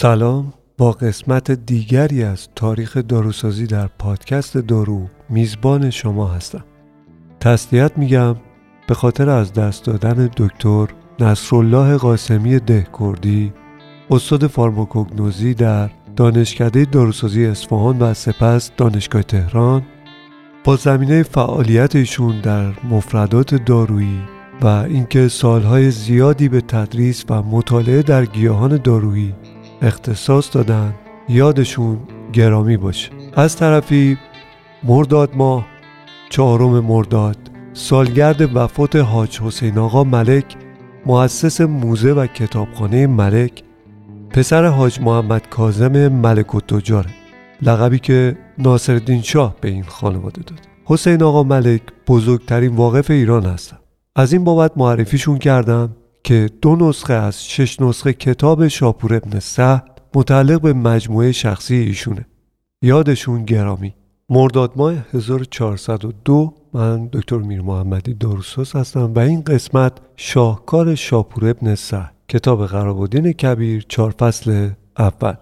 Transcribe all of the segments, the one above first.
سلام. با قسمت دیگری از تاریخ داروسازی در پادکست دارو میزبان شما هستم. تسلیت میگم به خاطر از دست دادن دکتر نصرالله قاسمی دهکردی استاد فارماکوگنوزی در دانشکده داروسازی اصفهان و سپس دانشگاه تهران با زمینه فعالیت ایشون در مفردات دارویی و اینکه سالهای زیادی به تدریس و مطالعه در گیاهان دارویی اختصاص دادن یادشون گرامی باشه. از طرفی مرداد ماه چهارم مرداد سالگرد وفات حاج حسین آقا ملک مؤسس موزه و کتابخانه ملک پسر حاج محمد کازم ملک و تجاره لقبی که ناصرالدین شاه به این خانواده داد. حسین آقا ملک بزرگترین واقف ایران هستن. از این بابت معرفیشون کردم. که دو نسخه از شش نسخه کتاب شاپور ابن سه متعلق به مجموعه شخصی ایشونه. یادشون گرامی. مرداد ماه 1402 من دکتر میر محمدی داروساز هستم و این قسمت شاهکار شاپور ابن سه کتاب قرابودین کبیر چهار فصل اول.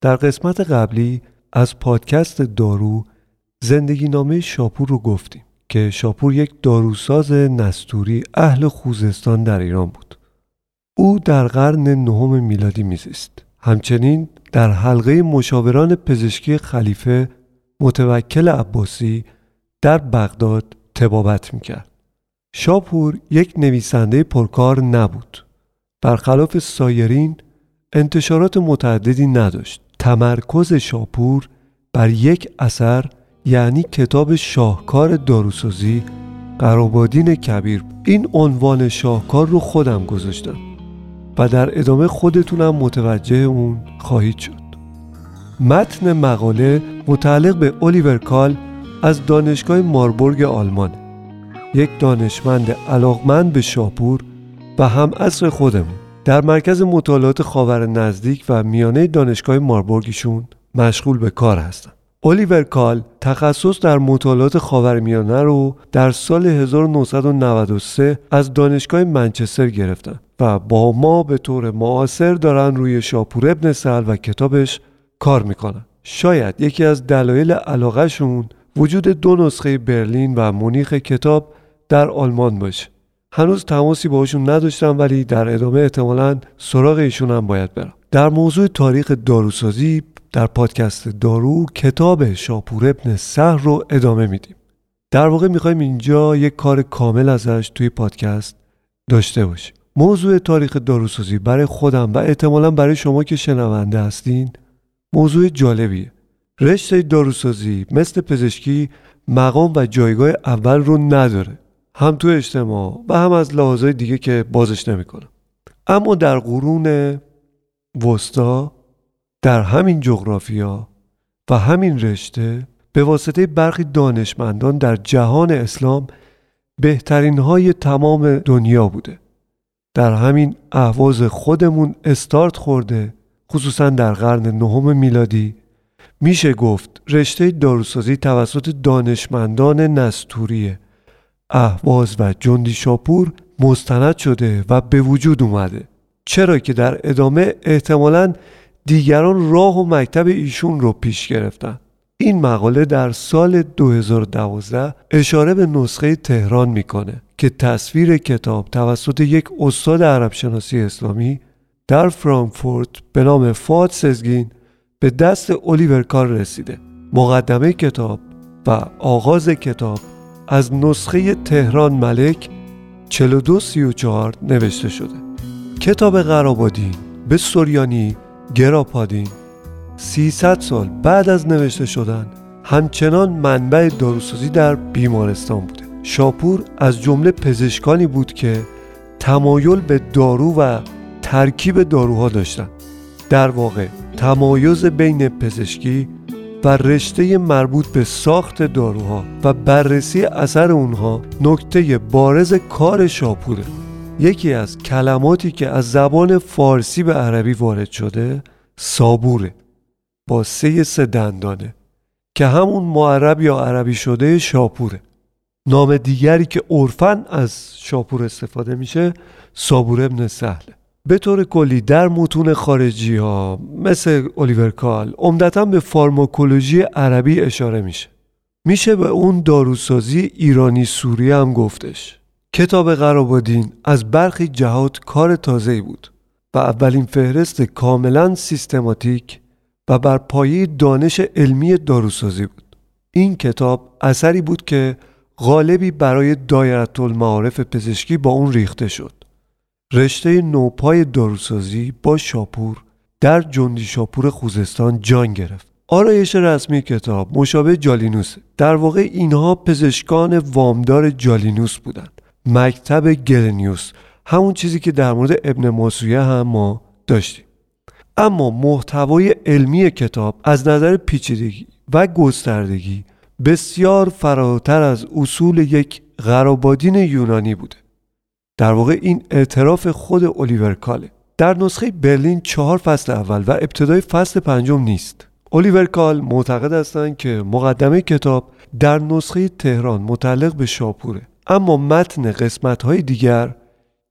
در قسمت قبلی از پادکست دارو زندگی نامه شاپور رو گفتیم. که شاپور یک داروساز نستوری اهل خوزستان در ایران بود. او در قرن نهم میلادی میزیست. همچنین در حلقه مشاوران پزشکی خلیفه متوکل عباسی در بغداد تبابت می‌کرد. شاپور یک نویسنده پرکار نبود. برخلاف سایرین انتشارات متعددی نداشت. تمرکز شاپور بر یک اثر یعنی کتاب شاهکار داروسازی قرابادین کبیر. این عنوان شاهکار رو خودم گذاشتم و در ادامه خودتونم متوجه اون خواهید شد. متن مقاله متعلق به الیور کال از دانشگاه ماربورگ آلمان. یک دانشمند علاقمند به شاپور و هم اصر خودمون. در مرکز مطالعات خاور نزدیک و میانه دانشگاه ماربورگیشون مشغول به کار هستم. الیور کال تخصص در مطالعات خاورمیانه رو در سال 1993 از دانشگاه منچستر گرفتن و با ما به طور معاصر دارن روی شاپور ابن سل و کتابش کار می‌کنن. شاید یکی از دلایل علاقهشون وجود دو نسخه برلین و مونیخ کتاب در آلمان باشه. هنوز تماسی باشون نداشتم ولی در ادامه احتمالا سراغ ایشون هم باید برم. در موضوع تاریخ داروسازی در پادکست دارو کتاب شاپور ابن سهر رو ادامه میدیم. در واقع می‌خوایم اینجا یک کار کامل ازش توی پادکست داشته باشیم. موضوع تاریخ داروسازی برای خودم و احتمالا برای شما که شنونده هستین موضوع جالبیه. رشته داروسازی مثل پزشکی مقام و جایگاه اول رو نداره. هم تو اجتماع و هم از لحاظهای دیگه که بازش نمی‌کنم اما در قرون وسطا در همین جغرافیا و همین رشته به واسطه برخی دانشمندان در جهان اسلام بهترین های تمام دنیا بوده. در همین اهواز خودمون استارت خورده خصوصا در قرن نهم میلادی. میشه گفت رشته داروسازی توسط دانشمندان نستوری اهواز و جندی شاپور مستند شده و به وجود اومده. چرا که در ادامه احتمالاً دیگران راه و مکتب ایشون رو پیش گرفتن. این مقاله در سال 2012 اشاره به نسخه تهران می‌کنه که تصویر کتاب توسط یک استاد عرب شناسی اسلامی در فرانکفورت به نام فاد سزگین به دست الیور کار رسیده. مقدمه کتاب و آغاز کتاب از نسخه تهران ملک 4234 نوشته شده. کتاب قرابادی به سوریانی گراپادین 300 سال بعد از نوشته شدن همچنان منبع داروسازی در بیمارستان بوده. شاپور از جمله پزشکانی بود که تمایل به دارو و ترکیب داروها داشتند. در واقع تمایز بین پزشکی و رشته مربوط به ساخت داروها و بررسی اثر اونها نکته بارز کار شاپوره. یکی از کلماتی که از زبان فارسی به عربی وارد شده صابوره با سه سه دندانه که همون معرب یا عربی شده شاپوره. نام دیگری که عرفن از شاپور استفاده میشه صابور ابن سهله به طور کلی در متون خارجی ها مثل الیور کال عمدتا به فارماکولوژی عربی اشاره میشه. میشه به اون داروسازی ایرانی سوری هم گفتش. کتاب قرابادین از برخی جهات کار تازه بود و اولین فهرست کاملا سیستماتیک و بر پایه دانش علمی داروسازی بود. این کتاب اثری بود که غالبی برای دایره المعارف پزشکی با اون ریخته شد. رشته نوپای داروسازی با شاپور در جندی شاپور خوزستان جان گرفت. آرایش رسمی کتاب مشابه جالینوس در واقع اینها پزشکان وامدار جالینوس بودند مکتب گلنیوس همون چیزی که در مورد ابن ماسویه هم ما داشتیم. اما محتوای علمی کتاب از نظر پیچیدگی و گستردگی بسیار فراتر از اصول یک غرابادین یونانی بوده. در واقع این اعتراف خود الیور کاله. در نسخه برلین چهار فصل اول و ابتدای فصل پنجم نیست. الیور کال معتقد هستند که مقدمه کتاب در نسخه تهران متعلق به شاپوره. اما متن قسمت های دیگر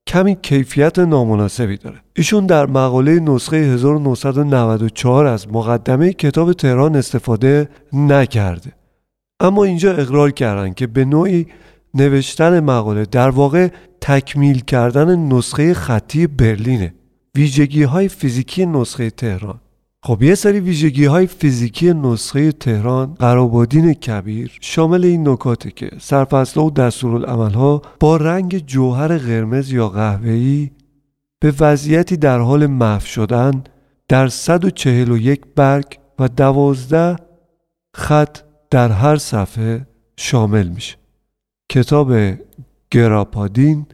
کمی کیفیت نامناسبی داره. ایشون در مقاله نسخه 1994 از مقدمه کتاب تهران استفاده نکرده. اما اینجا اقرار کردن که به نوعی نوشتن مقاله در واقع تکمیل کردن نسخه خطی برلینه. ویژگی های فیزیکی نسخه تهران. خب یه سری ویژگی های فیزیکی نسخه تهران قرابادین کبیر شامل این نکاته که سرفصل و دستورالعمل ها با رنگ جوهر قرمز یا قهوه‌ای به وضعیتی در حال محو شدن در 141 برگ و 12 خط در هر صفحه شامل میشه. کتاب گراپادین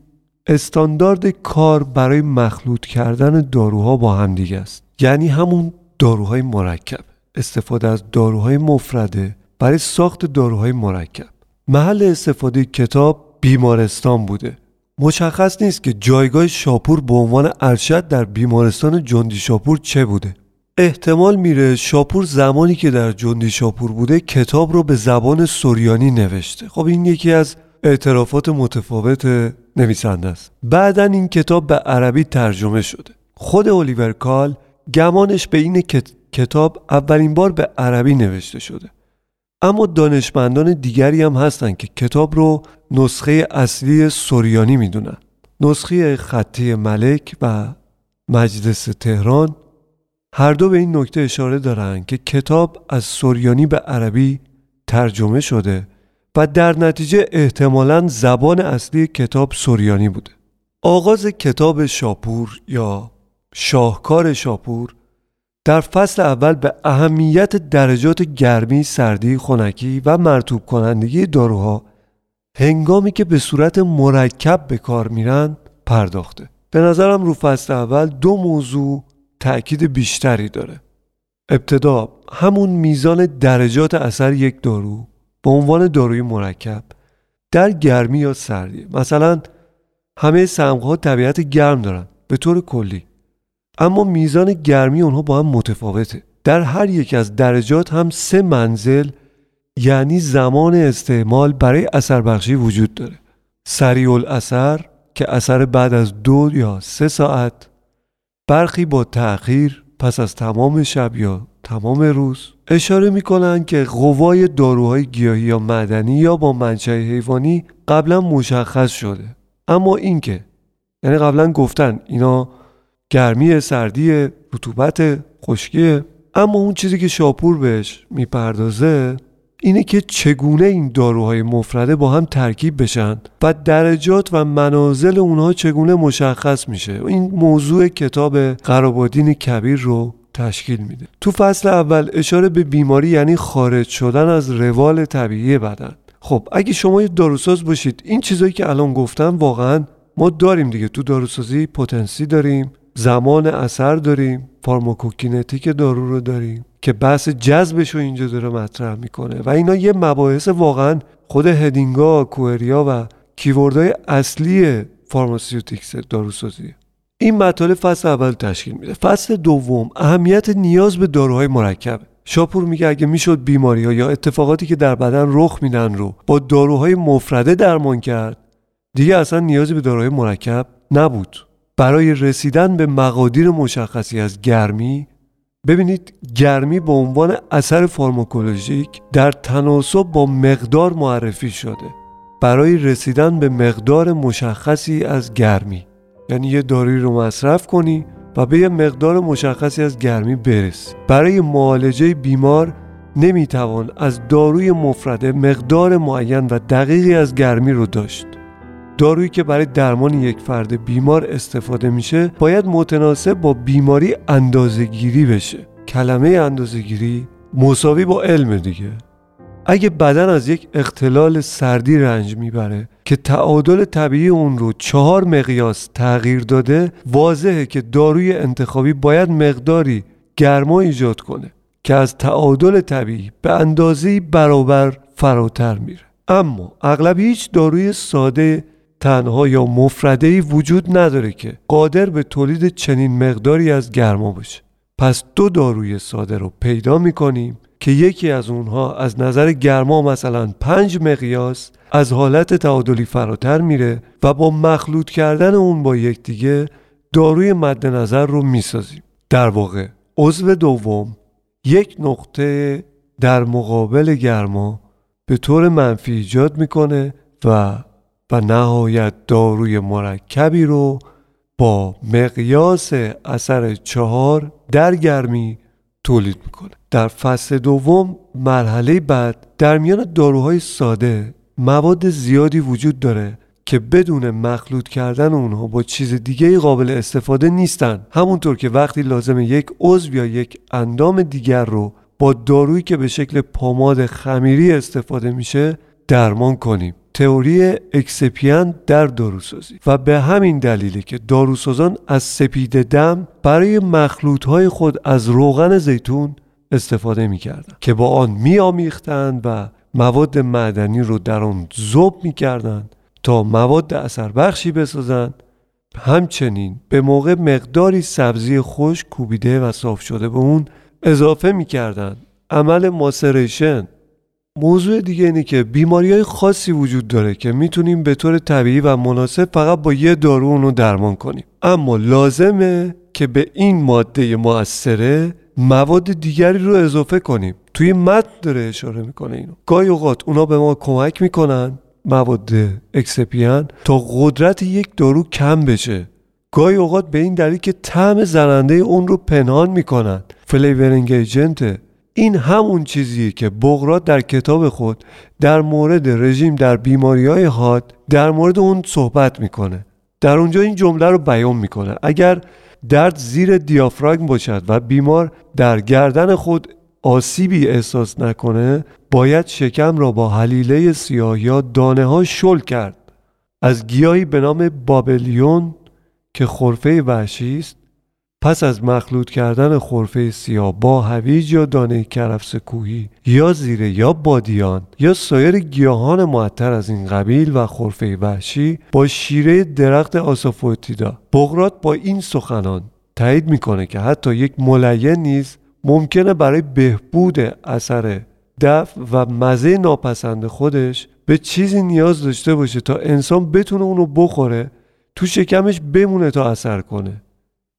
استاندارد کار برای مخلوط کردن داروها با همدیگه است. یعنی همون داروهای مرکب استفاده از داروهای مفرده برای ساخت داروهای مرکب. محل استفاده کتاب بیمارستان بوده. مشخص نیست که جایگاه شاپور به عنوان ارشد در بیمارستان جندی شاپور چه بوده. احتمال میره شاپور زمانی که در جندی شاپور بوده کتاب رو به زبان سوریانی نوشته. خب این یکی از اعترافات متفاوت نویسنده است. بعدا این کتاب به عربی ترجمه شده. خود الیور کال گمانش به این کتاب اولین بار به عربی نوشته شده. اما دانشمندان دیگری هم هستند که کتاب رو نسخه اصلی سوریانی می‌دونن. نسخه خطی ملک و مجلس تهران. هر دو به این نکته اشاره دارند که کتاب از سوریانی به عربی ترجمه شده و در نتیجه احتمالا زبان اصلی کتاب سوریانی بوده. آغاز کتاب شاپور یا شاهکار شاپور در فصل اول به اهمیت درجات گرمی، سردی، خنکی و مرتوب کنندگی داروها هنگامی که به صورت مرکب به کار میرن پرداخته. به نظرم رو فصل اول دو موضوع تأکید بیشتری داره. ابتدا همون میزان درجات اثر یک دارو به عنوان داروی مرکب در گرمی یا سردی. مثلا همه سمها طبیعت گرم دارن به طور کلی. اما میزان گرمی اونها با هم متفاوته. در هر یک از درجات هم سه منزل یعنی زمان استعمال برای اثر بخشی وجود داره. سریع الاثر که اثر بعد از دو یا سه ساعت برخی با تأخیر پس از تمام شب یا تمام روز. اشاره می‌کنن که قوای داروهای گیاهی یا معدنی یا با منشأ حیوانی قبلا مشخص شده. اما اینکه یعنی قبلا گفتن اینا گرمی سردی رطوبت خشکی. اما اون چیزی که شاپور بهش می‌پردازه اینه که چگونه این داروهای مفرده با هم ترکیب بشن و درجات و منازل اونها چگونه مشخص میشه. این موضوع کتاب قرابادین کبیر رو تشکیل میده. تو فصل اول اشاره به بیماری یعنی خارج شدن از روال طبیعی بدن. خب اگه شما یه داروساز باشید این چیزایی که الان گفتم واقعا ما داریم دیگه. تو داروسازی پتانسی داریم زمان اثر داریم فارماکوکینتیک دارو رو داریم که بحث جذبش رو اینجا داره مطرح می‌کنه و اینا یه مباحث واقعا خود heading ا query ا و keyword های اصلی pharmaceutics داروسازی. این مطالب فصل اول تشکیل میده. فصل دوم اهمیت نیاز به داروهای مرکب. شاپور میگه اگه می‌شد بیماری ها یا اتفاقاتی که در بدن رخ میدن رو با داروهای مفرده درمان کرد دیگه اصلا نیازی به داروهای مرکب نبود. برای رسیدن به مقادیر مشخصی از گرمی ببینید گرمی به عنوان اثر فارماکولوژیک در تناسب با مقدار معرفی شده. برای رسیدن به مقدار مشخصی از گرمی. یعنی یه دارویی رو مصرف کنی و به یه مقدار مشخصی از گرمی برسی. برای معالجه بیمار نمی‌توان از داروی مفرده مقدار معین و دقیقی از گرمی رو داشت. دارویی که برای درمان یک فرد بیمار استفاده میشه باید متناسب با بیماری اندازهگیری بشه. کلمه اندازهگیری مساوی با علم دیگه. اگه بدن از یک اختلال سردی رنج می‌بره که تعادل طبیعی اون رو چهار مقیاس تغییر داده واضحه که داروی انتخابی باید مقداری گرما ایجاد کنه که از تعادل طبیعی به اندازه برابر فراتر میره. اما اغلب هیچ داروی ساده تنها یا مفرده وجود نداره که قادر به تولید چنین مقداری از گرما باشه. پس دو داروی ساده رو پیدا می‌کنیم که یکی از اونها از نظر گرما مثلا پنج مقیاس از حالت تعادلی فراتر میره و با مخلوط کردن اون با یکدیگه داروی مد نظر رو می‌سازیم. در واقع عضو دوم یک نقطه در مقابل گرما به طور منفی ایجاد می‌کنه و و نهایت داروی مرکبی رو با مقیاس اثر چهار در گرمی تولید می‌کنه. در فصل دوم مرحله بعد در میان داروهای ساده مواد زیادی وجود داره که بدون مخلوط کردن اونها با چیز دیگه قابل استفاده نیستن. همونطور که وقتی لازم یک عضو یا یک اندام دیگر رو با دارویی که به شکل پاماد خمیری استفاده میشه درمان کنیم. تئوری اکسپیان در داروسازی و به همین دلیله که داروسازان از سپید دم برای مخلوط خود از روغن زیتون استفاده می‌کردند که با آن میآمیختند و مواد معدنی رو در آن ذوب می‌کردند تا مواد اثر بخشی بسازند. همچنین به موقع مقداری سبزی خوش کوبیده و صاف شده به اون اضافه می‌کردند. عمل ماسریشن موضوع دیگه اینه که بیماری های خاصی وجود داره که می‌تونیم به طور طبیعی و مناسب فقط با یه دارو اونو درمان کنیم. اما لازمه که به این ماده مؤثره مواد دیگری رو اضافه کنیم. توی متن داره اشاره می‌کنه اینو. گاهی اوقات اونا به ما کمک می‌کنن مواد excipient تا قدرت یک دارو کم بشه. گاهی اوقات به این دلیل که طعم زننده اون رو پنهان می‌کنن. flavoring agent ه این همون چیزیه که بقراط در کتاب خود در مورد رژیم در بیماری های حاد در مورد اون صحبت می‌کنه. در اونجا این جمله رو بیان می‌کنه. اگر درد زیر دیافراگم باشد و بیمار در گردن خود آسیبی احساس نکنه باید شکم را با حلیله سیاه یا دانه ها شل کرد. از گیاهی به نام بابلیون که خرفه وحشی است پس از مخلوط کردن خرفه سیاه با هویج یا دانه کرفس کوهی یا زیره یا بادیان یا سایر گیاهان معطر از این قبیل و خرفه وحشی با شیره درخت آسافوتیدا بغرات با این سخنان تایید می‌کنه که حتی یک ملین نیز ممکنه برای بهبود اثر دفع و مزه ناپسند خودش به چیزی نیاز داشته باشه تا انسان بتونه اونو بخوره تو شکمش بمونه تا اثر کنه.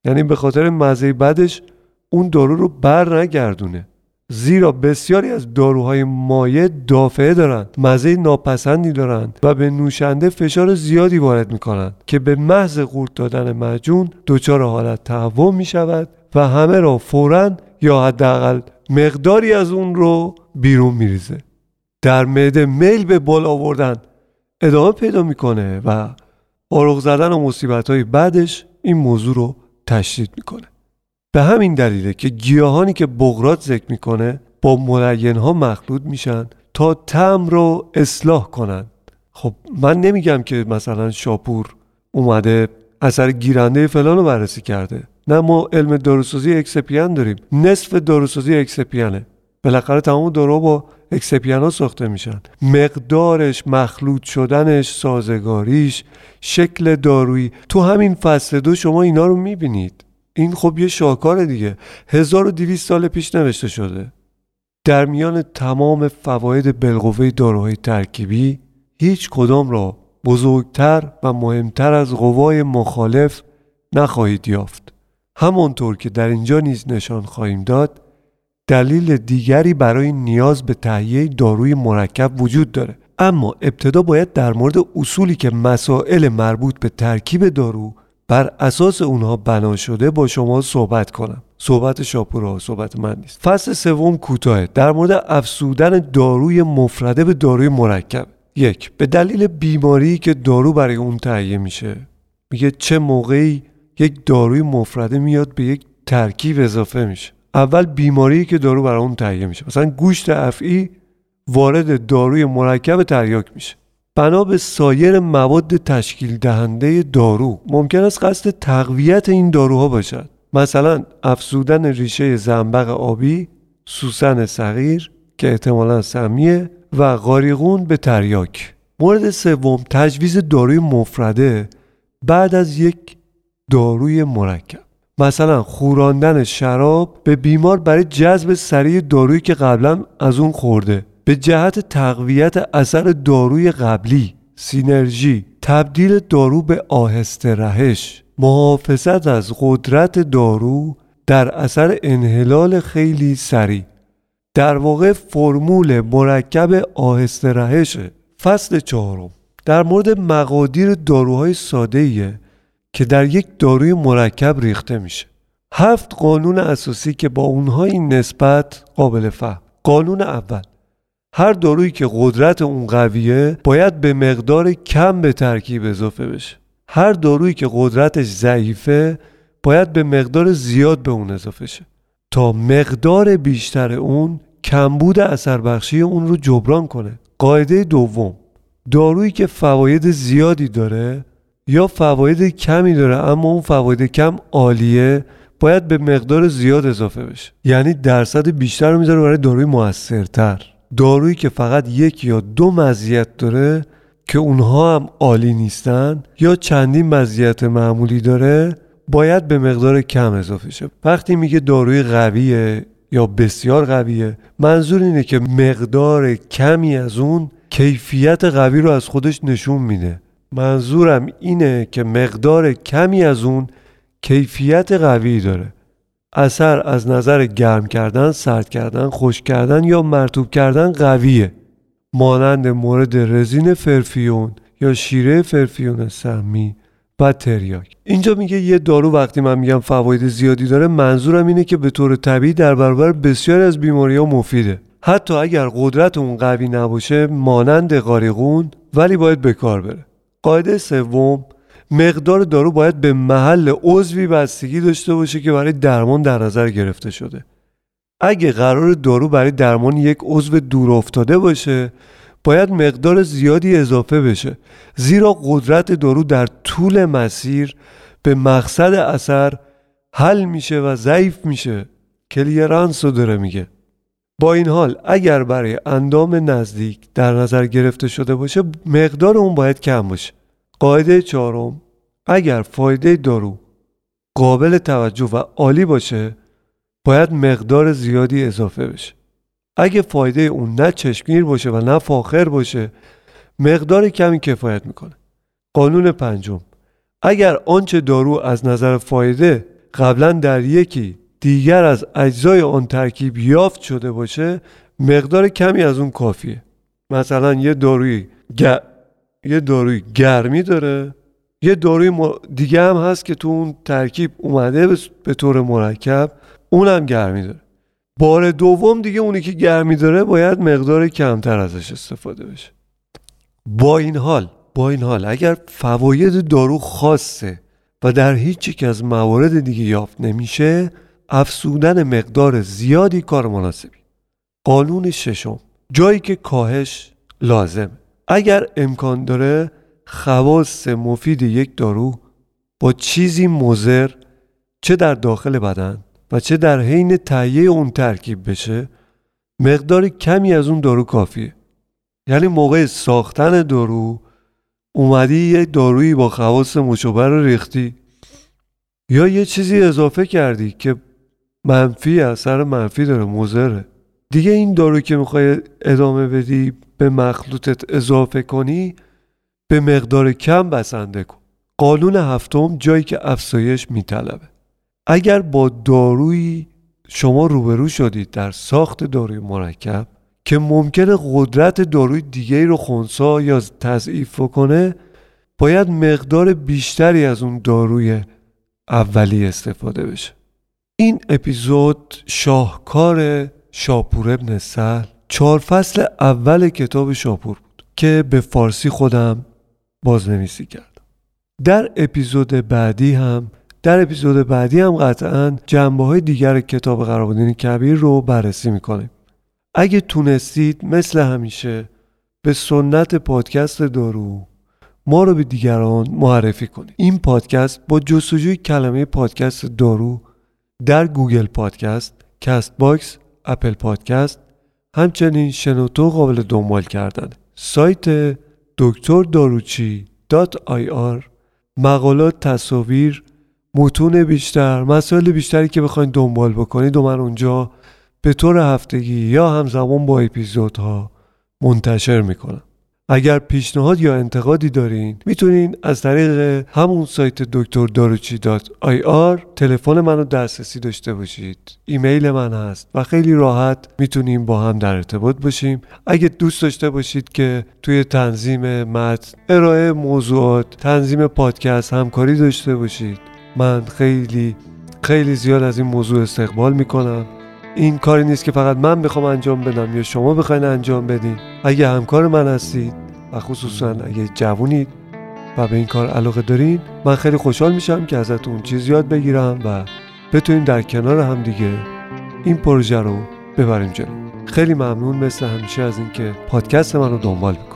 یعنی به خاطر مزه بدش اون دارو رو بر نگردونه. زیرا بسیاری از داروهای مایع دافعه دارند مزه ناپسندی دارند و به نوشنده فشار زیادی وارد می‌کنند که به محض قورت دادن مجون دچار حالت تهوع می شود و همه را فورا یا حداقل مقداری از اون رو بیرون میریزه. در معده میل به بالا آوردن ادامه پیدا می‌کنه و آرغ زدن و مصیبت های بعدش این موضوع رو تشدید می‌کنه. به همین دلیله که گیاهانی که بغرات ذکر می‌کنه با ملین ها مخلوط میشن تا تم رو اصلاح کنند. خب من نمیگم که مثلا شاپور اومده اثر گیرنده فلان رو بررسی کرده. نه ما علم داروسازی اکسپیان داریم. نصف داروسازی اکسپیانه. بالاخره تمام دارو با اکسپیان ها ساخته میشن. مقدارش مخلوط شدنش سازگاریش شکل دارویی. تو همین فصل دو شما اینا رو می‌بینید. این خب یه شاهکار دیگه. 1200 سال پیش نوشته شده. در میان تمام فواید بالقوه داروهای ترکیبی هیچ کدام را بزرگتر و مهمتر از قوای مخالف نخواهید یافت. همانطور که در اینجا نیز نشان خواهیم داد دلیل دیگری برای نیاز به تهیه داروی مرکب وجود داره. اما ابتدا باید در مورد اصولی که مسائل مربوط به ترکیب دارو بر اساس اونها بنا شده با شما صحبت کنم. صحبت شاپورا صحبت من نیست. فصل سوم کوتاه در مورد افسودن داروی مفرده به داروی مرکب. یک به دلیل بیماری که دارو برای اون تهیه میشه میگه چه موقعی یک داروی مفرده میاد به یک ترکیب اضافه میشه. اول بیماری که دارو برای اون تهیه میشه. مثلا گوشت افعی وارد داروی مرکب تریاک میشه. بنا به سایر مواد تشکیل دهنده دارو. ممکن است قصد تقویت این داروها باشد. مثلا افزودن ریشه زنبق آبی سوسن صغیر که احتمالا سمیه و غاریغون به تریاک. مورد سوم تجویز داروی مفرده بعد از یک داروی مرکب. مثلا خوراندن شراب به بیمار برای جذب سریع دارویی که قبلا از اون خورده. به جهت تقویت اثر داروی قبلی سینرژی تبدیل دارو به آهسته رهش. محافظت از قدرت دارو در اثر انحلال خیلی سریع. در واقع فرمول مرکب آهسته رهشه. فصل چهارم. در مورد مقادیر داروهای ساده که در یک داروی مرکب ریخته میشه. هفت قانون اساسی که با اونها این نسبت قابل فهم. قانون اول هر دارویی که قدرت اون قویه باید به مقدار کم به ترکیب اضافه بشه. هر دارویی که قدرتش ضعیفه باید به مقدار زیاد به اون اضافه شه. تا مقدار بیشتر اون کمبود اثر بخشی اون رو جبران کنه. قاعده دوم دارویی که فواید زیادی داره یا فواید کمی داره اما اون فواید کم عالیه باید به مقدار زیاد اضافه بشه. یعنی درصد بیشتر رو می‌ذاره برای داروی موثرتر. دارویی که فقط یک یا دو مزیت داره که اونها هم عالی نیستن یا چندین مزیت معمولی داره باید به مقدار کم اضافه شه. وقتی میگه داروی قویه یا بسیار قویه منظور اینه که مقدار کمی از اون کیفیت قوی رو از خودش نشون میده. منظورم اینه که مقدار کمی از اون کیفیت قوی داره. اثر از نظر گرم کردن، سرد کردن، خوش کردن یا مرتوب کردن قویه. مانند مورد رزین فرفیون یا شیره فرفیون سمی و تریاک. اینجا میگه یه دارو وقتی من میگم فواید زیادی داره منظورم اینه که به طور طبیعی در برابر بسیاری از بیماری ها مفیده. حتی اگر قدرت اون قوی نباشه مانند قاریقون ولی باید به کار بره. قاعده سوم مقدار دارو باید به محل عضوی بستگی داشته باشه که برای درمان در نظر گرفته شده. اگه قرار دارو برای درمان یک عضو دور افتاده باشه باید مقدار زیادی اضافه بشه. زیرا قدرت دارو در طول مسیر به مقصد اثر حل میشه و ضعیف میشه. کلیرانس رو داره میگه. با این حال اگر برای اندام نزدیک در نظر گرفته شده باشه مقدار اون باید کم باشه. قاعده چهارم اگر فایده دارو قابل توجه و عالی باشه باید مقدار زیادی اضافه بشه. اگه فایده اون نه چشمگیر باشه و نه فاخر باشه مقدار کمی کفایت می‌کنه. قانون پنجم اگر آنچه دارو از نظر فایده قبلا در یکی دیگر از اجزای آن ترکیب یافت شده باشه مقدار کمی از اون کافیه. مثلا یه داروی گ... یه داروی گرمی داره یه داروی دیگه هم هست که تو اون ترکیب اومده به طور مرکب اونم گرمی داره. بار دوم دیگه اونی که گرمی داره باید مقدار کمتر ازش استفاده بشه. با این حال با این حال اگر فواید دارو خاصه و در هیچ یک از موارد دیگه یافت نمیشه افسودن مقدار زیادی کار مناسبی. قانون ششم. جایی که کاهش لازم. اگر امکان داره خواص مفید یک دارو با چیزی مزر چه در داخل بدن و چه در حین تهیه اون ترکیب بشه مقدار کمی از اون دارو کافیه. یعنی موقع ساختن دارو اومدی یه دارویی با خواص مشابه رو ریختی. یا یه چیزی اضافه کردی که منفی اثر منفی داره مزره دیگه این دارو که می‌خوای ادامه بدی به مخلوطت اضافه کنی به مقدار کم بسنده کن. قانون هفتم جایی که افزایش میطلبه. اگر با دارویی شما روبرو شدید در ساخت داروی مرکب که ممکنه قدرت داروی دیگه رو خونسا یا تضعیف کنه باید مقدار بیشتری از اون داروی اولی استفاده بشه. این اپیزود شاهکار شاپور ابن سهل. چهار فصل اول کتاب شاپور بود که به فارسی خودم بازنویسی کردم. در اپیزود بعدی هم در اپیزود بعدی هم قطعا جنبه های دیگر کتاب قرابالدین کبیر رو بررسی می‌کنیم. اگه تونستید مثل همیشه به سنت پادکست دارو ما رو به دیگران معرفی کنید. این پادکست با جستجوی کلمه پادکست دارو در Google Podcast، Castbox، Apple Podcast همچنین شنوتو قابل دنبال کردن. سایت دکتر داروچی .ir مقالات تصاویر متون بیشتر مسائل بیشتری که بخواید دنبال بکنید و من اونجا به طور هفتگی یا همزمان با اپیزودها منتشر می‌کنم. اگر پیشنهاد یا انتقادی دارین می‌تونین از طریق همون سایت دکتر داروچی dot ir تلفن منو دسترسی داشته باشید. ایمیل من هست و خیلی راحت می‌تونیم با هم در ارتباط باشیم. اگه دوست داشته باشید که توی تنظیم متن ارائه موضوعات تنظیم پادکست همکاری داشته باشید. من خیلی خیلی زیاد از این موضوع استقبال می‌کنم. این کاری نیست که فقط من بخوام انجام بدم یا شما بخواین انجام بدین. اگه همکار من هستید و خصوصا اگه جوونید و به این کار علاقه دارین من خیلی خوشحال میشم که ازتون چیز یاد بگیرم و بتونیم در کنار هم دیگه این پروژه رو ببریم جلو. خیلی ممنون مثل همیشه از اینکه پادکست من رو دنبال می‌کنید.